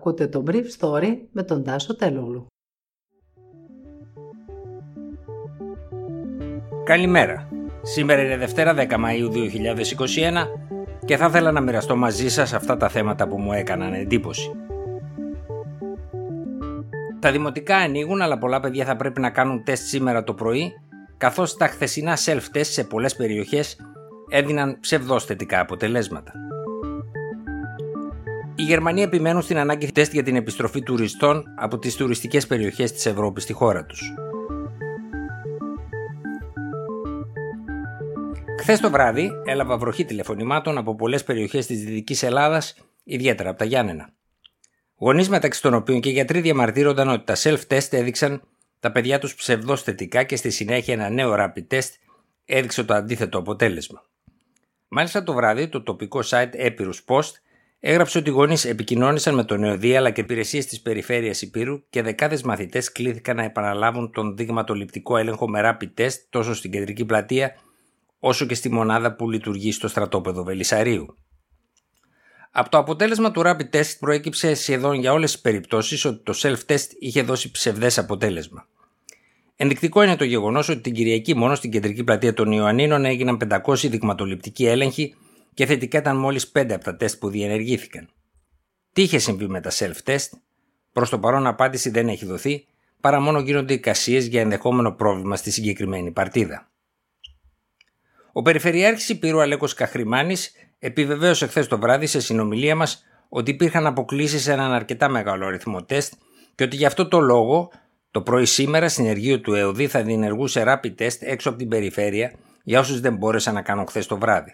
Ακούτε το Brief Story με τον Τάσο Τελούλου. Καλημέρα. Σήμερα είναι Δευτέρα 10 Μαΐου 2021 και θα ήθελα να μοιραστώ μαζί σας αυτά τα θέματα που μου έκαναν εντύπωση. Τα δημοτικά ανοίγουν αλλά πολλά παιδιά θα πρέπει να κάνουν τεστ σήμερα το πρωί καθώς τα χθεσινά self-test σε πολλές περιοχές έδιναν ψευδώς θετικά αποτελέσματα. Οι Γερμανοί επιμένουν στην ανάγκη τεστ για την επιστροφή τουριστών από τις τουριστικές περιοχές της Ευρώπης στη χώρα τους. Χθες το βράδυ έλαβα βροχή τηλεφωνημάτων από πολλές περιοχές της Δυτικής Ελλάδας, ιδιαίτερα από τα Γιάννενα. Γονείς μεταξύ των οποίων και γιατροί διαμαρτύρονταν ότι τα self-test έδειξαν τα παιδιά τους ψευδό θετικά και στη συνέχεια ένα νέο rapid test έδειξε το αντίθετο αποτέλεσμα. Μάλιστα το βράδυ το τοπικό site Epirus Post έγραψε ότι οι γονείς επικοινώνησαν με τον ΕΟΔΙ αλλά και υπηρεσίες της περιφέρειας Υπήρου και δεκάδες μαθητές κλήθηκαν να επαναλάβουν τον δείγματοληπτικό έλεγχο με rapid test τόσο στην κεντρική πλατεία όσο και στη μονάδα που λειτουργεί στο στρατόπεδο Βελισσαρίου. Από το αποτέλεσμα του rapid test προέκυψε σχεδόν για όλες τις περιπτώσεις ότι το self-test είχε δώσει ψευδές αποτέλεσμα. Ενδεικτικό είναι το γεγονός ότι την Κυριακή μόνο στην κεντρική πλατεία των Ιωαννίνων έγιναν 500 δειγματοληπτικοί έλεγχοι και θετικά ήταν μόλις 5 από τα τεστ που διενεργήθηκαν. Τι είχε συμβεί με τα self-test, προς το παρόν απάντηση δεν έχει δοθεί, παρά μόνο γίνονται εικασίες για ενδεχόμενο πρόβλημα στη συγκεκριμένη παρτίδα. Ο Περιφερειάρχης Υπήρου Αλέκος Καχρημάνης επιβεβαίωσε χθες το βράδυ σε συνομιλία μας ότι υπήρχαν αποκλήσεις σε έναν αρκετά μεγάλο αριθμό τεστ και ότι γι' αυτό το λόγο το πρωί σήμερα στην εργείο του ΕΟΔΗ θα διενεργούσε rapid test έξω από την περιφέρεια για όσους δεν μπόρεσαν να κάνουν χθες το βράδυ.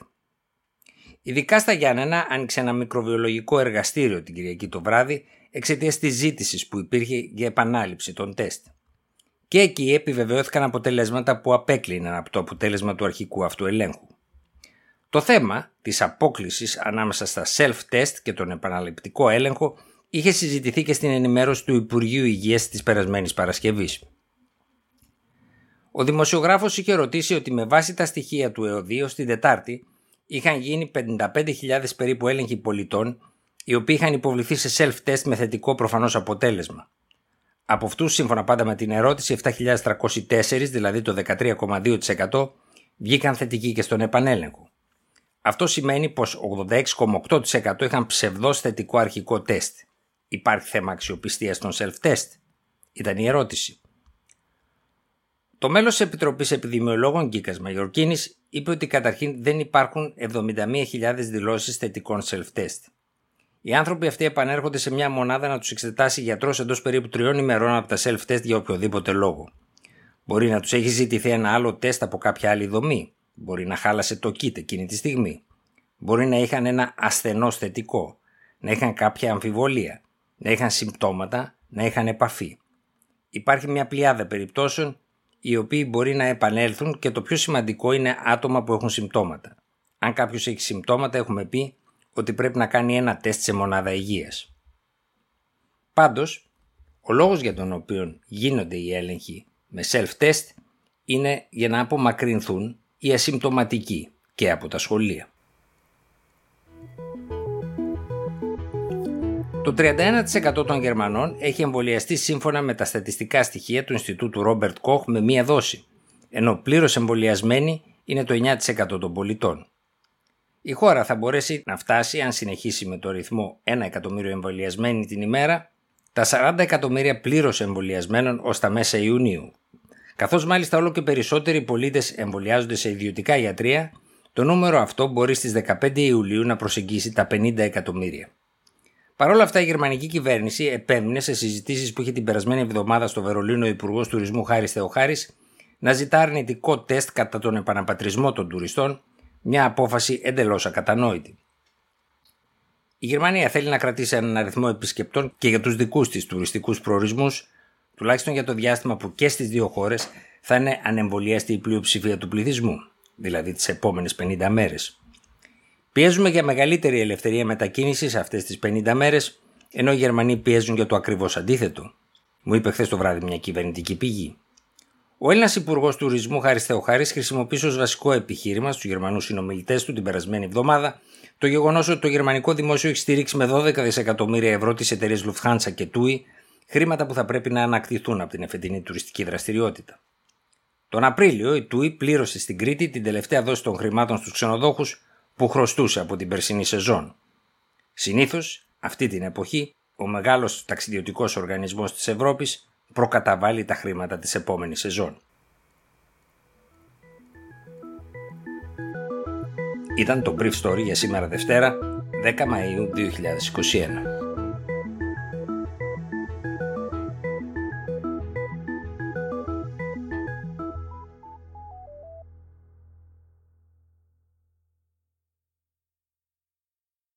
Ειδικά στα Γιάννενα άνοιξε ένα μικροβιολογικό εργαστήριο την Κυριακή το βράδυ εξαιτίας της ζήτησης που υπήρχε για επανάληψη των τεστ και εκεί επιβεβαιώθηκαν αποτελέσματα που απέκλειναν από το αποτέλεσμα του αρχικού αυτού ελέγχου. Το θέμα της απόκλησης ανάμεσα στα self-test και τον επαναληπτικό έλεγχο είχε συζητηθεί και στην ενημέρωση του Υπουργείου Υγείας της περασμένης Παρασκευής. Ο δημοσιογράφος είχε ρωτήσει ότι με βάση τα στοιχεία του ΕΟΔΙΟ στην Τετάρτη είχαν γίνει 55.000 περίπου έλεγχοι πολιτών οι οποίοι είχαν υποβληθεί σε self-test με θετικό προφανώς αποτέλεσμα. Από αυτούς, σύμφωνα πάντα με την ερώτηση, 7.304, δηλαδή το 13,2%, βγήκαν θετικοί και στον επανέλεγχο. Αυτό σημαίνει πως 86,8% είχαν ψευδός θετικό αρχικό τεστ. Υπάρχει θέμα αξιοπιστίας των self-test; Ήταν η ερώτηση. Το μέλος της Επιτροπής Επιδημιολόγων Γκίκας Μαγιορκίνης είπε ότι καταρχήν δεν υπάρχουν 71.000 δηλώσεις θετικών self-test. Οι άνθρωποι αυτοί επανέρχονται σε μια μονάδα να τους εξετάσει γιατρός εντός περίπου τριών ημερών από τα self-test για οποιοδήποτε λόγο. Μπορεί να τους έχει ζητηθεί ένα άλλο τεστ από κάποια άλλη δομή. Μπορεί να χάλασε το kit εκείνη τη στιγμή. Μπορεί να είχαν ένα ασθενό θετικό. Να είχαν κάποια αμφιβολία. Να είχαν συμπτώματα. Να είχαν επαφή. Υπάρχει μια πλειάδα περιπτώσεων οι οποίοι μπορεί να επανέλθουν και το πιο σημαντικό είναι άτομα που έχουν συμπτώματα. Αν κάποιος έχει συμπτώματα, έχουμε πει ότι πρέπει να κάνει ένα τεστ σε μονάδα υγείας. Πάντως, ο λόγος για τον οποίο γίνονται οι έλεγχοι με self-test είναι για να απομακρυνθούν οι ασυμπτωματικοί και από τα σχολεία. Το 31% των Γερμανών έχει εμβολιαστεί σύμφωνα με τα στατιστικά στοιχεία του Ινστιτούτου Ρόμπερτ Κοχ με μία δόση, ενώ πλήρως εμβολιασμένοι είναι το 9% των πολιτών. Η χώρα θα μπορέσει να φτάσει, αν συνεχίσει με το ρυθμό 1 εκατομμύριο εμβολιασμένοι την ημέρα, τα 40 εκατομμύρια πλήρως εμβολιασμένων ως τα μέσα Ιουνίου. Καθώς μάλιστα όλο και περισσότεροι πολίτες εμβολιάζονται σε ιδιωτικά ιατρία, το νούμερο αυτό μπορεί στις 15 Ιουλίου να προσεγγίσει τα 50 εκατομμύρια. Παρ' όλα αυτά, η γερμανική κυβέρνηση επέμεινε σε συζητήσεις που είχε την περασμένη εβδομάδα στο Βερολίνο ο Υπουργός Τουρισμού Χάρης Θεοχάρης να ζητά αρνητικό τεστ κατά τον επαναπατρισμό των τουριστών μια απόφαση εντελώς ακατανόητη. Η Γερμανία θέλει να κρατήσει έναν αριθμό επισκεπτών και για τους δικούς της τουριστικούς προορισμούς, τουλάχιστον για το διάστημα που και στις δύο χώρες θα είναι ανεμβολιάστη η πλειοψηφία του πληθυσμού, δηλαδή τις επόμενες 50 μέρες. Πιέζουμε για μεγαλύτερη ελευθερία μετακίνησης αυτές τις 50 μέρες, ενώ οι Γερμανοί πιέζουν για το ακριβώς αντίθετο, μου είπε χθες το βράδυ μια κυβερνητική πηγή. Ο Έλληνας Υπουργός Τουρισμού Χάρης Θεοχάρης χρησιμοποίησε ως βασικό επιχείρημα στους Γερμανούς συνομιλητές του την περασμένη εβδομάδα το γεγονός ότι το γερμανικό δημόσιο έχει στηρίξει με 12 δισεκατομμύρια ευρώ τις εταιρείες Lufthansa και TUI, χρήματα που θα πρέπει να ανακτηθούν από την εφετινή τουριστική δραστηριότητα. Τον Απρίλιο η TUI πλήρωσε στην Κρήτη την τελευταία δόση των χρημάτων στους ξενοδόχους που χρωστούσε από την περσινή σεζόν. Συνήθως, αυτή την εποχή, ο μεγάλος ταξιδιωτικός οργανισμός της Ευρώπης προκαταβάλει τα χρήματα της επόμενης σεζόν. Ήταν το Brief Story για σήμερα Δευτέρα, 10 Μαΐου 2021.